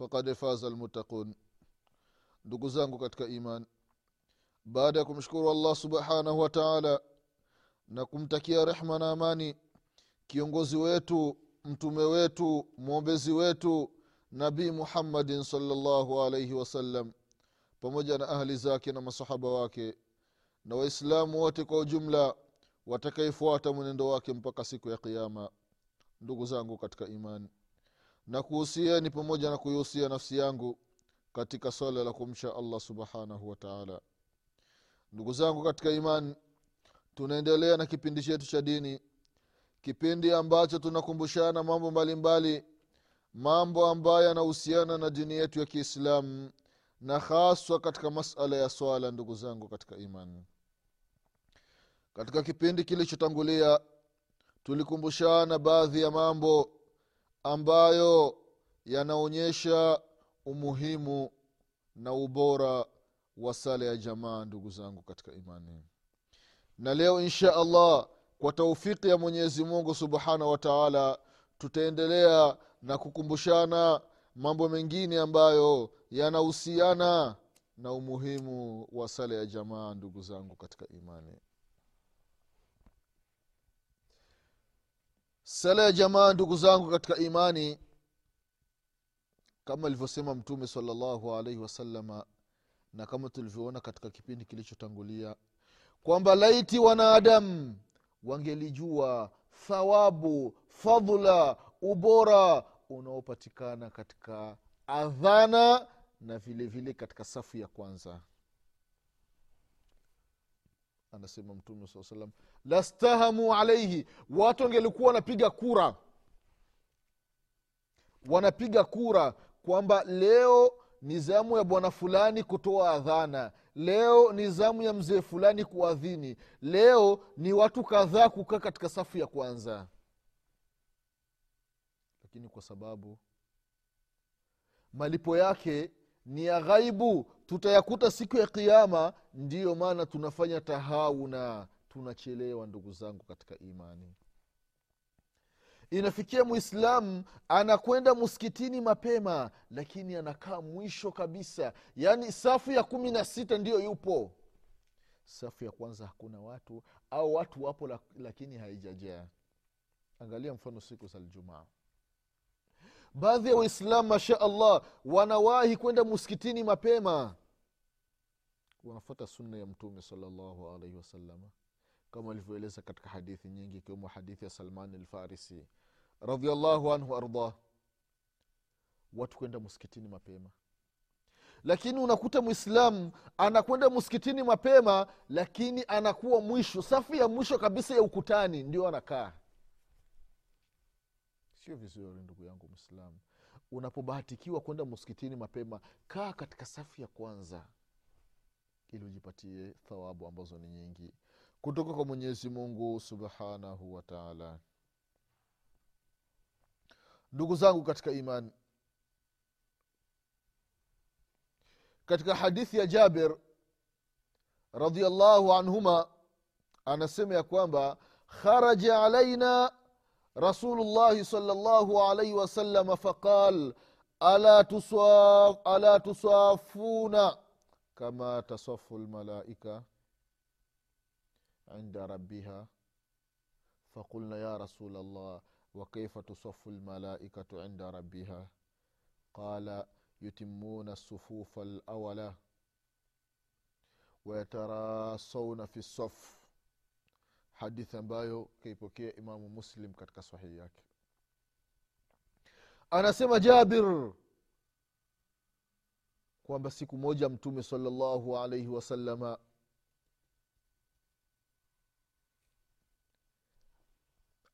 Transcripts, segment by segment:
fakad faza almuttaqun. Ndugu zangu katika iman baada ya kumshukuru allah subhanahu wa taala na kumtakia rehma na amani kiongozi wetu mtume wetu mwombezi wetu nabii muhammadin salllahu alaihi wasallam pamoja na ahli zake na masahaba wake na waislamu wote kwa ujumla watakaifuata mwenendo wake mpaka siku ya qiama ndugu zangu katika imani na kuhusieni pamoja na kuihusia nafsi yangu katika swala la kumsha allah subhanahu wa taala. Ndugu zangu katika imani tunaendelea na kipindi chetu cha dini kipindi ambacho tunakumbushana mambo mbalimbali mbali, mambo ambayo yanahusiana na dini yetu ya kiislamu na haswa katika masala ya swala ndugu zangu katika imani katika kipindi kilichotangulia tulikumbushana baadhi ya mambo ambayo yanaonyesha umuhimu na ubora wa sala ya jamaa ndugu zangu katika imani. Na leo insha allah kwa taufiki ya mwenyezi mungu subhanahu wa taala tutaendelea na kukumbushana mambo mengine ambayo yanahusiana na umuhimu wa sala ya jamaa ndugu zangu katika imani sala ya jamaa ndugu zangu katika imani kama alivyosema mtume salallahu alaihi wasalama na kama tulivyoona katika kipindi kilichotangulia kwamba laiti wanadamu wangelijua thawabu fadhula ubora unaopatikana katika adhana na vile vile katika safu ya kwanza anasema mtume saa salam lastahamu alaihi watu wangelikuwa wanapiga kura wanapiga kura kwamba leo ni zamu ya bwana fulani kutoa adhana leo ni zamu ya mzee fulani kuadhini leo ni watu kadhaa kukaa katika safu ya kwanza. Lakini kwa sababu malipo yake ni ya ghaibu tutayakuta siku ya kiama ndiyo maana tunafanya tahauna tunachelewa ndugu zangu katika imani. Inafikia mwislamu anakwenda msikitini mapema lakini anakaa mwisho kabisa. Yaani safu ya kumi na sita ndiyo yupo. Safu ya kwanza hakuna watu au watu wapo lakini haijajaa. Angalia mfano siku za ljumaa baadhi ya waislamu masha allah wanawahi kwenda msikitini mapema wanafuata sunna ya mtume salllahu alaihi wasalama kama alivyoeleza katika hadithi nyingi ikiwemo hadithi ya salman alfarisi radiallahu anhu ardah watu kwenda msikitini mapema. Lakini unakuta mwislamu anakwenda msikitini mapema lakini anakuwa mwisho safu ya mwisho kabisa ya ukutani ndio anakaa. Sio vizuri ndugu yangu mwislamu unapobahatikiwa kwenda msikitini mapema kaa katika safu ya kwanza ili ujipatie thawabu ambazo ni nyingi. Kutoka kwa mwenyezi mungu subhanahu wataala ndugu zangu katika imani katika hadithi ya jaber radiallahu anhuma anasema ya kwamba kharaja alaina rasulullahi salllahu alaihi wasalama faqal ala tusafuna ألا تصاف ألا تصافون كما تصف الملائكة عند ربها فقلنا يا رسول الله وكيف تصف الملائكة عند ربها قال يتمون الصفوف الأولى ويتراصون في الصف hadithi ambayo kaipokea imamu muslim katika sahihi yake anasema jabir kwamba siku moja mtume salllahu alaihi wasalama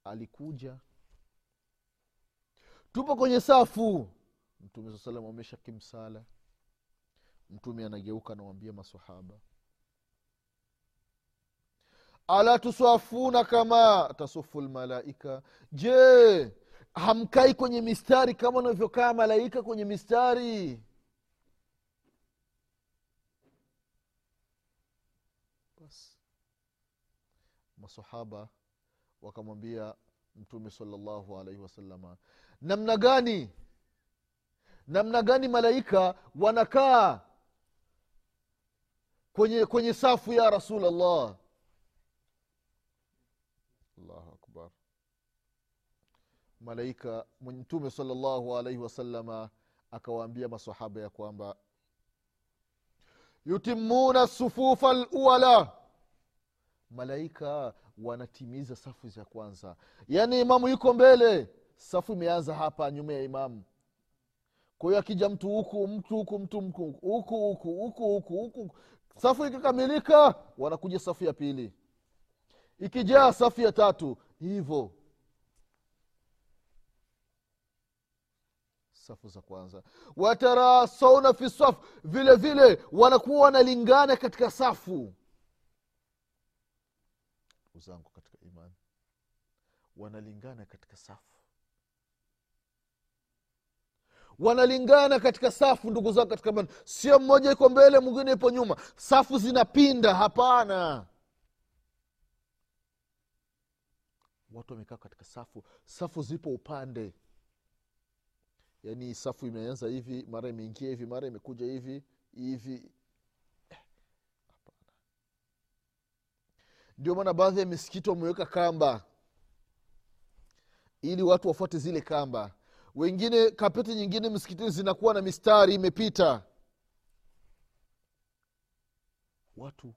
alikuja. Tupo kwenye safu. Mtume saa salam amesha kimsala. Mtume anageuka anawambia masahaba ala tuswafuna kama tasufu lmalaika je hamkai kwenye mistari kama unavyokaa malaika kwenye mistari basi masahaba wakamwambia mtume salllahu alaihi wasalama namna gani? Namna gani malaika wanakaa kwenye kwenye safu ya rasulllah allahu akbar. Malaika mtume salllahu alaihi wasalama akawaambia masahaba ya kwamba yutimuna sufufa luala malaika wanatimiza safu za kwanza. Yaani imamu yuko mbele safu imeanza hapa nyuma ya imamu. Kwa hiyo akija mtu huku mtu huku mtu huku huku huku huku huku safu ikikamilika wanakuja safu ya pili. Ikijaa safu ya tatu hivyo. Safu za kwanza. Watarasauna fi safu vile vile wanakuwa wanalingana katika safu ndugu zangu katika imani. Wanalingana katika safu. Wanalingana katika safu ndugu zangu katika imani. Sio mmoja iko mbele mwingine ipo nyuma. Safu zinapinda hapana. Watu wamekaa katika safu. Safu zipo upande. Yaani safu imeanza hivi mara imeingia hivi mara imekuja hivi hivi hapana ndio maana baadhi ya misikiti wameweka kamba ili watu wafuate zile kamba. Wengine kapeti nyingine msikitini zinakuwa na mistari imepita. Watu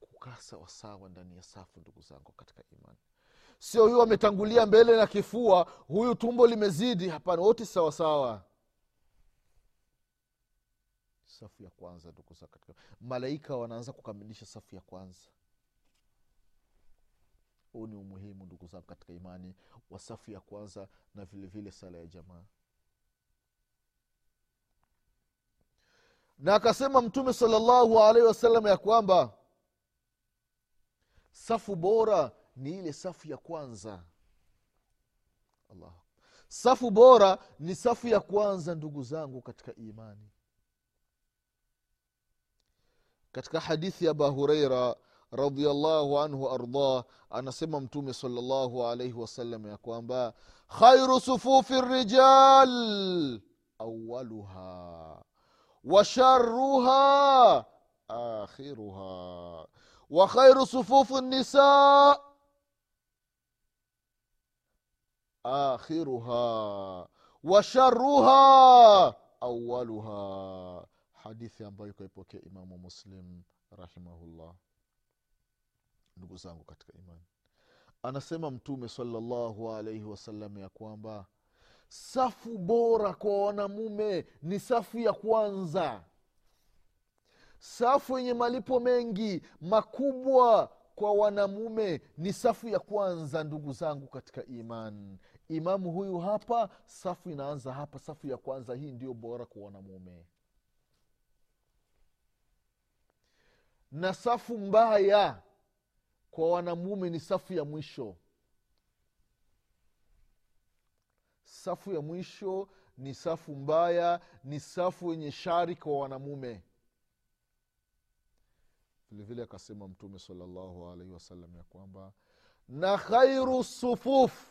kukaa sawasawa ndani ya safu ndugu zangu katika imani. Sio huyu ametangulia mbele na kifua huyu tumbo limezidi. Hapana wote sawasawa safu ya kwanza ndukuza katika malaika wanaanza kukamilisha safu ya kwanza. Huu ni umuhimu ndugu zangu katika imani wa safu ya kwanza na vile vile sala ya jamaa. Na akasema mtume salallahu alaihi wasallam ya kwamba safu bora ni ile safu ya kwanza. Allah safu bora ni safu ya kwanza ndugu zangu katika imani katika hadithi ya abahureira radiallahu anhu waardah anasema mtume salllahu alaihi wasallam ya kwamba khairu sufufi rijal awaluha washaruha akhiruha wa khairu sufufi nisa akhiruha washaruha awaluha hadithi ambayo kaipokea imamu muslim rahimahullah. Ndugu zangu katika imani. Anasema mtume salallahu alaihi wasallam ya kwamba safu bora kwa wanamume ni safu ya kwanza. Safu yenye malipo mengi makubwa kwa wanamume ni safu ya kwanza ndugu zangu katika iman. Imamu huyu hapa safu inaanza hapa safu ya kwanza. Hii ndio bora kwa wanamume na safu mbaya kwa wanamume ni safu ya mwisho. Safu ya mwisho ni safu mbaya ni safu yenye shari kwa wanamume. Vilevile akasema mtume salallahu alaihi wasallam ya kwamba na khairu sufuf.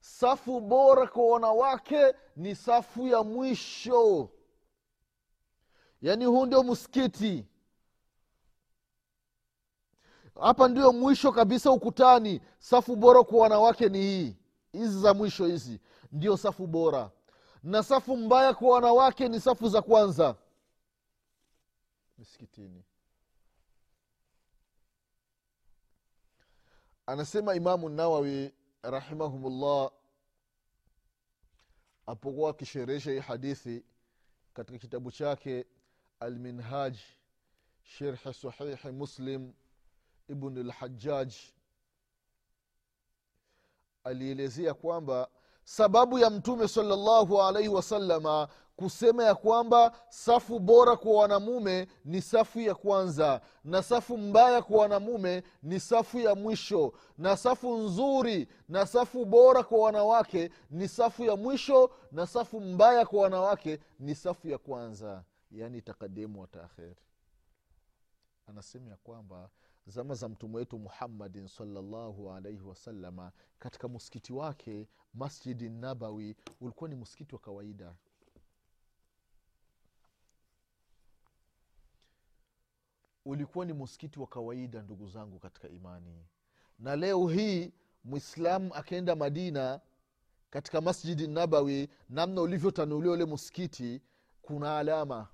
Safu bora kwa wanawake ni safu ya mwisho. Yaani huu ndio msikiti hapa ndio mwisho kabisa ukutani. Safu bora kwa wanawake ni hii. Hizi za mwisho hizi. Ndio safu bora. Na safu mbaya kwa wanawake ni safu za kwanza. Misikitini. Anasema imamu nawawi rahimahumullah apokuwa akisherehesha hii hadithi katika kitabu chake alminhaj sherhe sahihi muslim ibn lhajaj alielezea kwamba sababu ya mtume salallahu alaihi wasalama kusema ya kwamba safu bora kwa wanamume ni safu ya kwanza na safu mbaya kwa wanamume ni safu ya mwisho na safu nzuri na safu bora kwa wanawake ni safu ya mwisho na safu mbaya kwa wanawake ni safu ya kwanza yaani takadimu wa taakhiri anasema ya kwamba zama za mtume wetu muhammadin salllahu alaihi wasalama katika msikiti wake masjidi nabawi ulikuwa ni msikiti wa kawaida. Ulikuwa ni msikiti wa kawaida ndugu zangu katika imani. Na leo hii mwislamu akaenda madina katika masjidi nabawi namna ulivyotanulia ule msikiti kuna alama.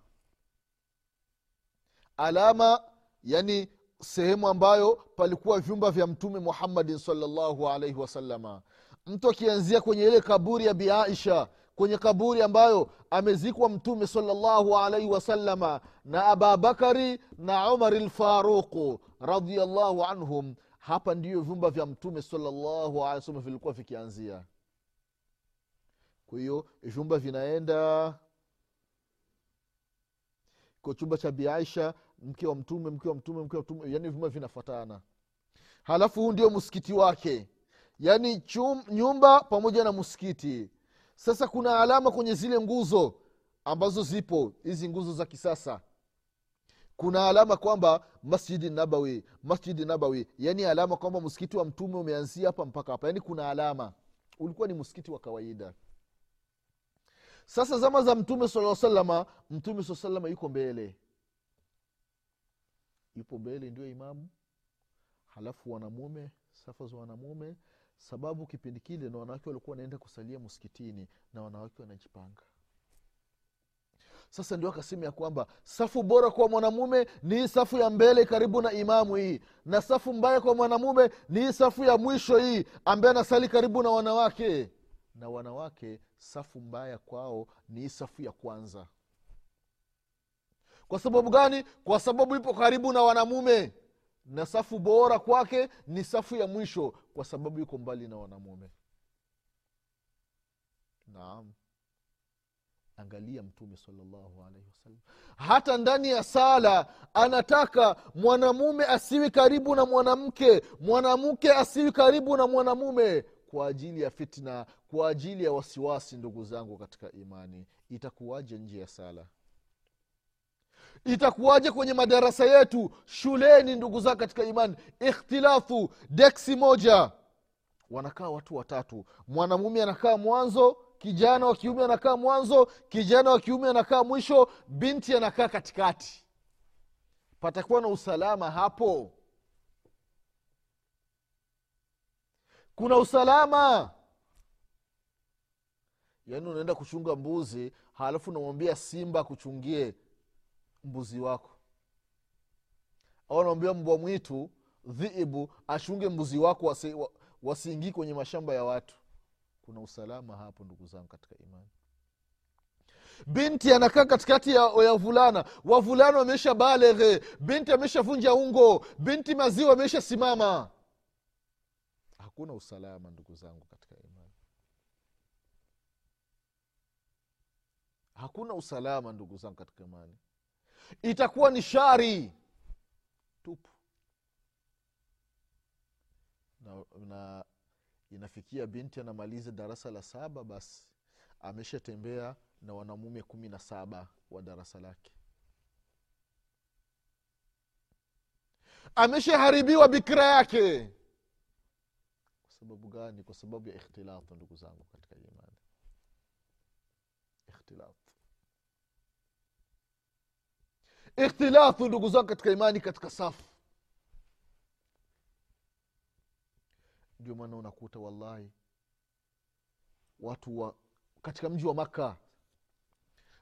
Alama yani sehemu ambayo palikuwa vyumba vya mtume muhammadin salllahu alaihi wasalama mtu akianzia kwenye ile kaburi ya biaisha kwenye kaburi ambayo amezikwa mtume salllahu alaihi wasalama na ababakari na umari lfaruqu radiallahu anhum hapa ndiyo vyumba vya mtume salllahu wasallam vilikuwa vikianzia. Kwa hiyo vyumba vinaenda. Kwa chumba cha biaisha mke wa mtume mke wa mtume mke wa mtume yani vyumba vinafuatana. Halafu huu ndio msikiti wake. Yaani chum, nyumba pamoja na msikiti. Sasa kuna alama kwenye zile nguzo ambazo zipo hizi nguzo za kisasa. Kuna alama kwamba masjidi nabawi masjidi nabawi. Yaani alama kwamba msikiti wa mtume umeanzia hapa mpaka hapa. Yaani kuna alama. Ulikuwa ni msikiti wa kawaida. Sasa zama za mtume saa salama mtume saa salama yuko mbele yupo mbele ndio imamu. Halafu wanamume safa za wanamume. Sababu kipindi kile na wanawake walikuwa wanaenda kusalia msikitini na wanawake wanajipanga. Sasa ndio akasema ya kwamba safu bora kwa mwanamume ni hii safu ya mbele karibu na imamu hii. Na safu mbaya kwa mwanamume ni hii safu ya mwisho hii ambaye anasali karibu na wanawake. Na wanawake safu mbaya kwao ni hii safu ya kwanza kwa sababu gani? Kwa sababu ipo karibu na wanamume. Na safu bora kwake ni safu ya mwisho kwa sababu yuko mbali na wanamume. Naam. Angalia mtume salllahu alaihi wasallam. Hata ndani ya sala anataka mwanamume asiwi karibu na mwanamke mwanamke asiwi karibu na mwanamume kwa ajili ya fitna kwa ajili ya wasiwasi ndugu zangu katika imani. Itakuwaje nje ya sala itakuwaje kwenye madarasa yetu? Shuleni ndugu zao katika imani. Ikhtilafu deksi moja. Wanakaa watu watatu. Mwanamume anakaa mwanzo kijana wa kiume anakaa mwanzo kijana wa kiume anakaa mwisho binti anakaa katikati. Patakuwa na usalama hapo. Kuna usalama. Yaani unaenda kuchunga mbuzi halafu unamwambia simba akuchungie mbuzi wako. Au anaambia mbwa mwitu dhiibu ashunge mbuzi wako wasi, kwenye mashamba ya watu. Kuna usalama hapo ndugu zangu katika imani. Binti anakaa katikati ya, ya vulana. Wavulana wamesha baleghe. Binti ameshavunja ungo. Binti maziwa amesha simama hakuna usalama ndugu zangu katika imani. Hakuna usalama ndugu zangu katika imani itakuwa ni shari. Tupu. Na, na inafikia binti anamaliza darasa la saba basi ameshatembea na wanamume kumi na saba wa darasa lake. Ameshaharibiwa bikira yake. Kwa sababu gani? Kwa sababu ya ikhtilafu ndugu zangu katika imani. Ikhtilafu ikhtilafu ndugu zangu katika imani katika safu. Ndio maana unakuta wallahi watu wa katika mji wa makka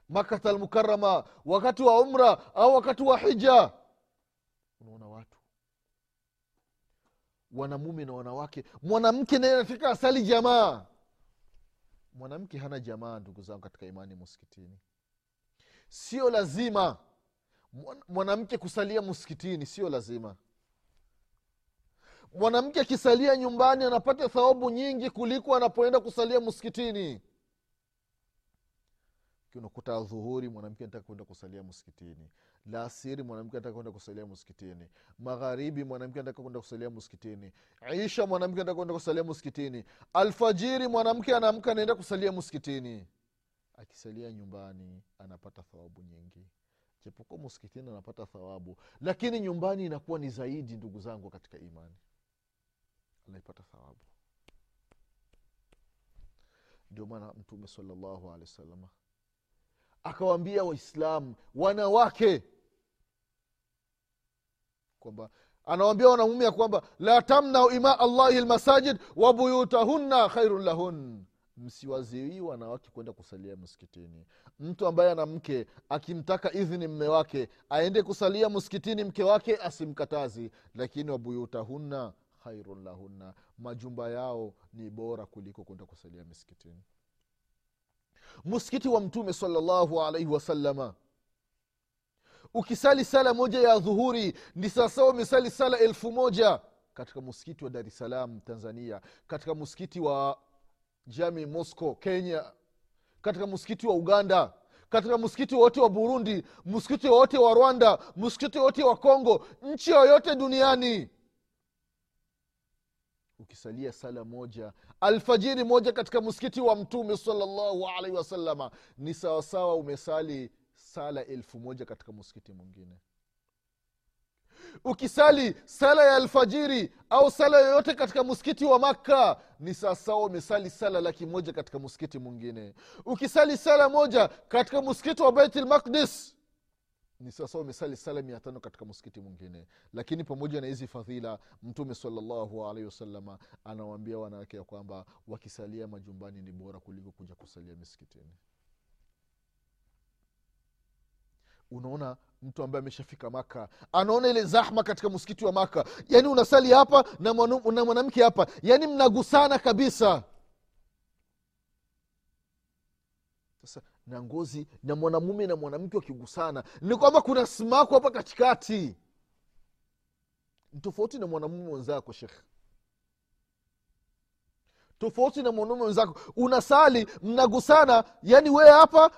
makata almukarama wakati wa umra au wakati wa hija unaona watu wanamume na wanawake mwanamke naye anafika asali jamaa. Mwanamke hana jamaa ndugu zangu katika imani muskitini sio lazima mwanamke kusalia msikitini sio lazima. Mwanamke akisalia nyumbani anapata thawabu nyingi kuliko anapoenda kusalia msikitini unakuta dhuhuri mwanamke anataka kwenda kusalia msikitini laasiri mwanamke anataka kwenda kusalia msikitini magharibi mwanamke anataka kwenda kusalia msikitini isha mwanamke anataka kwenda kusalia msikitini alfajiri mwanamke anaamka anaenda kusalia msikitini akisalia nyumbani anapata thawabu nyingi japokuwa msikitini anapata thawabu lakini nyumbani inakuwa ni zaidi ndugu zangu katika imani. Anaipata thawabu. Ndio maana mtume salallahu alehi wasalama akawaambia waislamu wanawake kwamba anawaambia wanamume ya kwamba la tamnau ima allahi lmasajid wa buyutahunna khairun lahun msiwaziwii wanawake kwenda kusalia msikitini. Mtu ambaye ana mke akimtaka idhini mme wake aende kusalia msikitini mke wake asimkatazi. Lakini wabuyutahunna khairun lahunna. Majumba yao ni bora kuliko kwenda kusalia misikitini msikiti wa mtume salallahu alaihi wasalama ukisali sala moja ya dhuhuri ni sawasawa umesali sala elfu moja katika msikiti wa dar es salaam tanzania. Katika msikiti wa jami moscow kenya. Katika msikiti wa uganda katika msikiti wote wa burundi msikiti wote wa rwanda msikiti wote wa congo nchi yoyote duniani. Ukisalia sala moja alfajiri moja katika msikiti wa mtume salallahu alaihi wasalama ni sawasawa umesali sala elfu moja katika msikiti mwingine ukisali sala ya alfajiri au sala yoyote katika msikiti wa makka ni sawasawa umesali sala laki moja katika msikiti mwingine. Ukisali sala moja katika msikiti wa beit makdis ni sawasawa umesali sala mia tano katika msikiti mwingine. Lakini pamoja na hizi fadhila mtume salallahu alaihi wasalama anawaambia wanawake ya kwamba wakisalia majumbani ni bora kuliko kuja kusalia misikitini unaona mtu ambaye ameshafika maka anaona ile zahma katika msikiti wa maka. Yaani unasali hapa na mwanamke hapa. Yaani mnagusana kabisa. Sasa na ngozi na mwanamume na mwanamke wakigusana ni kwamba kuna simaku hapa katikati. Tofauti na mwanamume mwenzako shekh tofauti na mwanamume wenzako unasali mnagusana. Yani wee hapa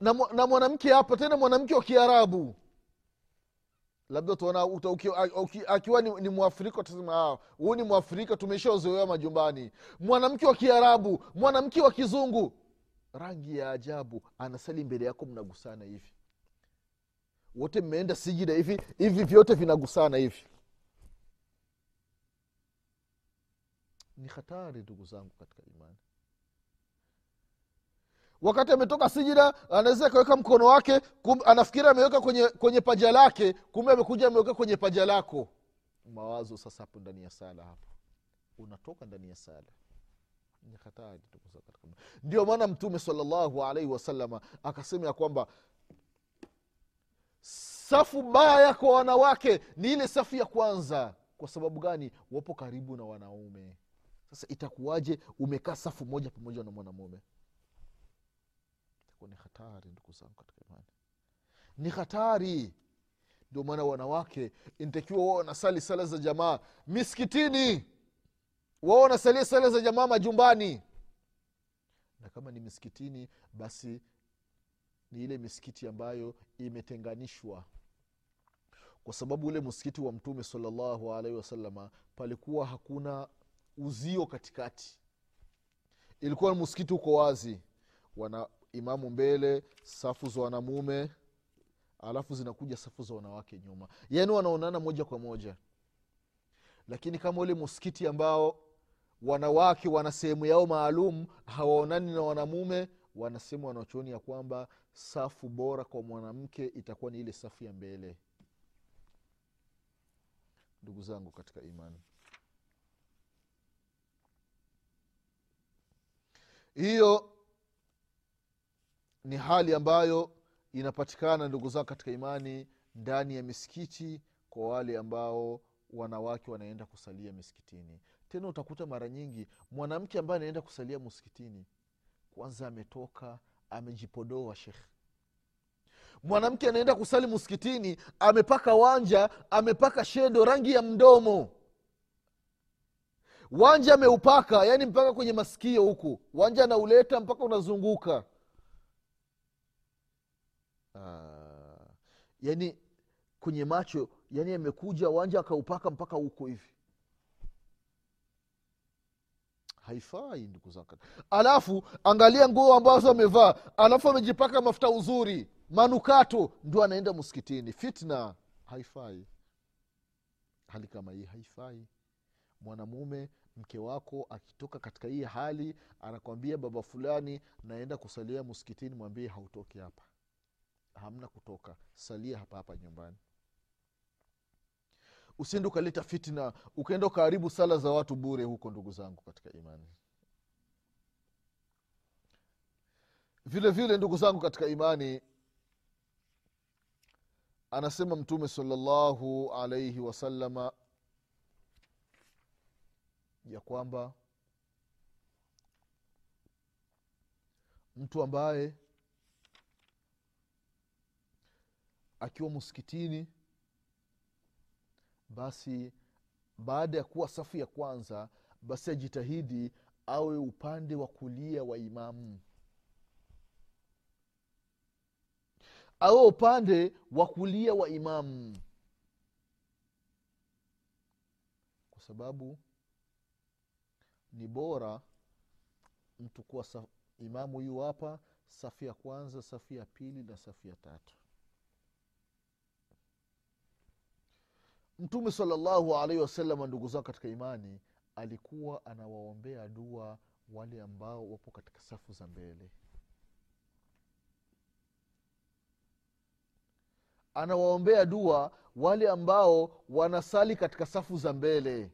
na, na mwanamke hapa tena mwanamke wa kiarabu. Labda utaona akiwa ni, ni mwafrika utasema huu huyu ni mwafrika tumeshaozoea majumbani. Mwanamke wa kiarabu mwanamke wa kizungu. Rangi ya ajabu anasali mbele yako mnagusana hivi. Wote mmeenda sijida hivi hivi vyote vinagusana hivi. Ni hatari ndugu zangu katika imani wakati ametoka sijida anaweza akaweka mkono wake anafikiri ameweka kwenye kwenye paja lake kumbe amekuja ameweka kwenye paja lako. Mawazo sasa hapo ndani ya sala hapo. Unatoka ndani ya sala. Ndio maana mtume salllahu alaihi wasalama akasema ya kwamba safu baya kwa wanawake ni ile safu ya kwanza. Kwa sababu gani? Wapo karibu na wanaume. Sasa itakuwaje? Umekaa safu moja pamoja na mwanamume itakuwa ni hatari ndugu zangu katika imani. Ni hatari. Ndio maana wanawake intakiwa wao wanasali sala za jamaa. Miskitini wao wanasalia sala za jamaa majumbani. Na kama ni miskitini basi ni ile misikiti ambayo imetenganishwa. Kwa sababu ule msikiti wa mtume salallahu alaihi wasalama palikuwa hakuna uzio katikati. Ilikuwa msikiti uko wazi. Wana imamu mbele safu za wanamume alafu zinakuja safu za wanawake nyuma. Yaani wanaonana moja kwa moja. Lakini kama ule muskiti ambao wanawake wana sehemu yao maalum hawaonani na wanamume wanasema wanachuoni ya kwamba safu bora kwa mwanamke itakuwa ni ile safu ya mbele. Ndugu zangu katika imani. Hiyo ni hali ambayo inapatikana ndugu zao katika imani ndani ya misikiti kwa wale ambao wanawake wanaenda kusalia misikitini. Tena utakuta mara nyingi mwanamke ambaye anaenda kusalia msikitini kwanza ametoka amejipodoa shekhe. Mwanamke anaenda kusali msikitini amepaka wanja amepaka shedo rangi ya mdomo. Wanja ameupaka yani mpaka kwenye masikio huku. Wanja anauleta mpaka unazunguka yani kwenye macho yani amekuja wanja akaupaka mpaka huko hivi. Haifai ndugu zake alafu angalia nguo ambazo amevaa alafu amejipaka mafuta uzuri. Manukato ndio anaenda msikitini. Fitna haifai. Hali kama hii haifai. Mwanamume mke wako akitoka katika hii hali anakwambia baba fulani naenda kusalia msikitini mwambie hautoki hapa hamna kutoka. Salia hapa hapa nyumbani. Usiende ukaleta fitna ukaenda ukaharibu sala za watu bure huko ndugu zangu katika imani. Vile vile ndugu zangu katika imani anasema mtume salallahu alaihi wasalama ya kwamba mtu ambaye akiwa msikitini basi baada ya kuwa safu ya kwanza basi ajitahidi awe upande wa kulia wa imamu. Awe upande wa kulia wa imamu. Kwa sababu ni bora mtu kuwa imamu yu hapa safu ya kwanza safu ya pili na safu ya tatu mtume salallahu alaihi wasalama ndugu zao katika imani alikuwa anawaombea dua wale ambao wapo katika safu za mbele. Anawaombea dua wale ambao wanasali katika safu za mbele.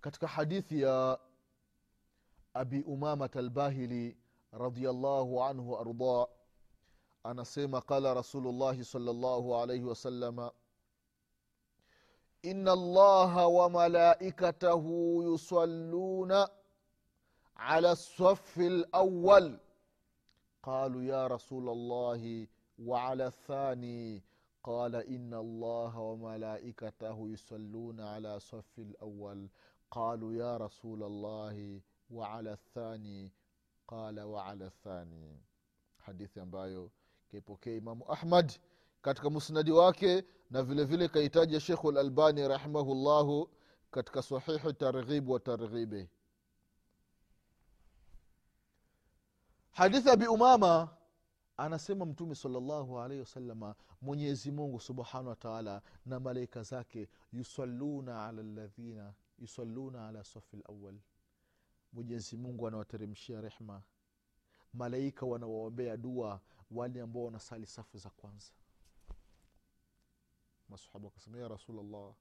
Katika hadithi ya abi umamat albahili radiallahu anhu arda anasema qala rasulullahi salllahu alaihi wasalama ina allaha wa malaikatahu yusalluna على الصف الأول. قالوا يا رسول الله وعلى الثاني. قال إن الله وملائكته يصلون على صف الأول. قالوا يا رسول الله وعلى الثاني. qala waala thani. Hadithi ambayo kaipokea imamu ahmad katika musnadi wake na vile vile kaitaja shekhu lalbani rahimahullahu katika sahihi targhib wa targhibi. Hadithi abi umama anasema mtume salllahu alaihi wasalama mwenyezi mungu wataala na malaika zake yusalluna ala ladhina yusalluna ala safi lawal mwenyezi mungu anawateremshia rehma malaika wanawaombea dua wale ambao wanasali safu za kwanza. Masahaba wakasema ya rasulllah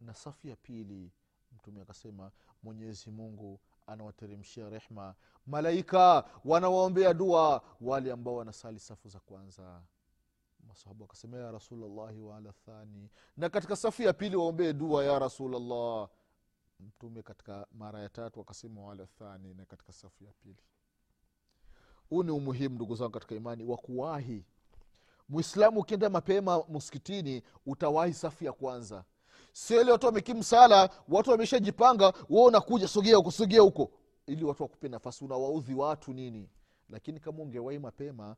na safu ya pili mtume akasema mwenyezi mungu anawateremshia rehma malaika wanawaombea dua wale ambao wanasali safu za kwanza. Masahaba wakasema ya rasulllahi waala thani. Na katika safu ya pili waombee dua ya rasulllah mtume katika mara ya tatu akasema wala thani na katika safu ya pili. Huu ni umuhimu ndugu zangu katika imani wa kuwahi. Mwislamu ukienda mapema msikitini utawahi safu ya kwanza. Sio ile watu wamekimu sala watu wameshajipanga we unakuja sogea huko sogea huko. Ili watu wakupe nafasi unawaudhi watu nini? Lakini kama ungewahi mapema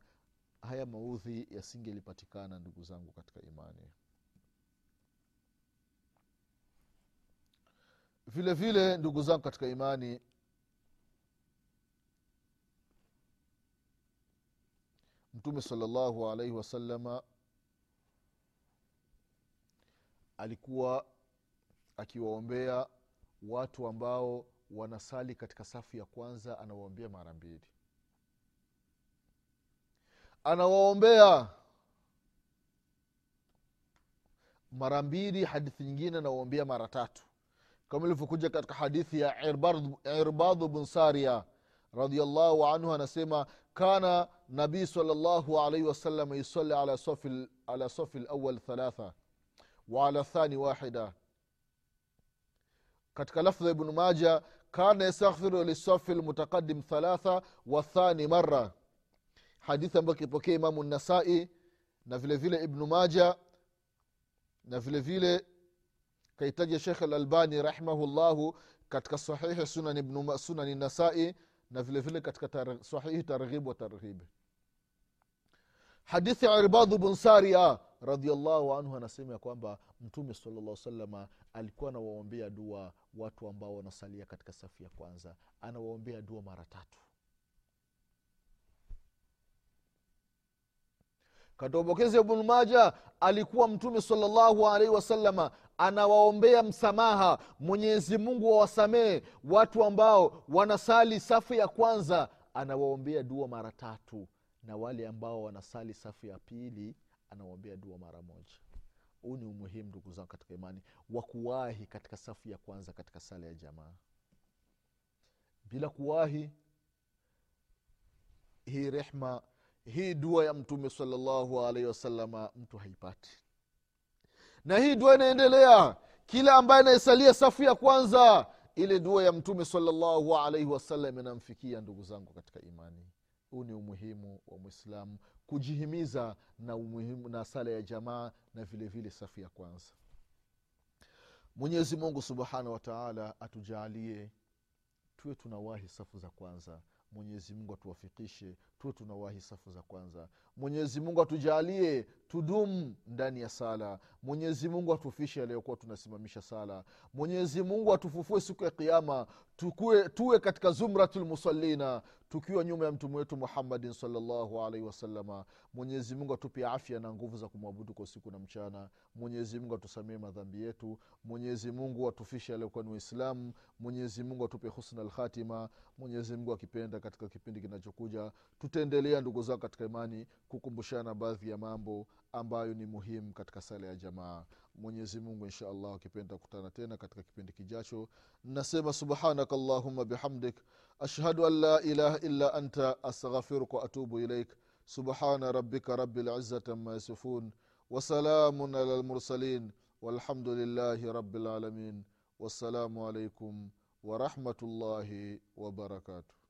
haya maudhi yasingelipatikana ndugu zangu katika imani vile vile ndugu zangu katika imani mtume salllahu alaihi wasalama alikuwa akiwaombea watu ambao wanasali katika safu ya kwanza anawaombea mara mbili. Anawaombea mara mbili hadithi nyingine anawaombea mara tatu kama ilivyokuja katika hadithi ya irbadhu bn saria radiallahu anhu anasema kana nabii salllahu alaihi wasallam yusali ala safi lawal thalatha waala thani wahida. Katika lafdha ibnu maja kana yastaghfiru lisafi lmutaqadim thalatha wathani mara hadithi ambayo kipokea imamu nasai na vile vile ibnu maja na vile vile kaitaja shekh lalbani rahimahullahu katika sahihi sunan sunani nasai na vile vile katika tar, sahihi targhib wa targhibi hadithi ya irbadhu bun saria radiallahu anhu anasema ya kwamba mtume salllah salama alikuwa anawaombea dua watu ambao wanasalia katika safu ya kwanza. Anawaombea dua mara tatu. Katika upokezi maja alikuwa mtume salllahu alaihi wasalama anawaombea msamaha. Mwenyezi mungu wawasamehe watu ambao wanasali safu ya kwanza anawaombea dua mara tatu. Na wale ambao wanasali safu ya pili anawaombea dua mara moja. Huu ni umuhimu ndugu zangu katika imani. Wa kuwahi katika safu ya kwanza katika sala ya jamaa. Bila kuwahi hii rehma hii dua ya mtume salallahu alaihi wasalama mtu haipati na hii dua inaendelea. Kila ambaye anayesalia safu ya kwanza ile dua ya mtume salllahu alaihi wasallam inamfikia ndugu zangu katika imani. Huu ni umuhimu wa mwislamu kujihimiza na umuhimu na sala ya jamaa na vile vile safu ya kwanza. Mwenyezi mungu subhanahu wataala atujaalie tuwe tunawahi safu za kwanza. Mwenyezi mungu atuwafikishe tuwe tunawahi safu za kwanza. Mwenyezi mungu atujalie tudumu ndani ya sala. Mwenyezi mungu atufishe aliyokuwa tunasimamisha sala. Mwenyezi mungu atufufue siku ya kiama tuwe katika zumratulmusallina tukiwa nyuma ya mtume wetu muhammadin salllahu alaihi wasalama mwenyezi mungu atupe afya na nguvu za kumwabudu kwa usiku na mchana. Mwenyezi mungu atusamie madhambi yetu. Mwenyezi mungu atufishe aliyokuwa ni waislamu. Mwenyezi mungu atupe husna lkhatima mwenyezi mungu akipenda katika kipindi kinachokuja tutaendelea ndugu zao katika imani kukumbushana baadhi ya mambo ambayo ni muhimu katika sala ya jamaa. Mwenyezi mungu insha allah akipenda kutana tena katika kipindi kijacho. Nasema subhanaka allahuma bihamdik ashhadu an la ilaha illa anta astaghfiruka waatubu ilaik. Subhana rabika rabi lizati ama yasifun wasalamun ala lmursalin lillahi rabi lalamin wassalamu alaikum warahmatullahi wabarakatuh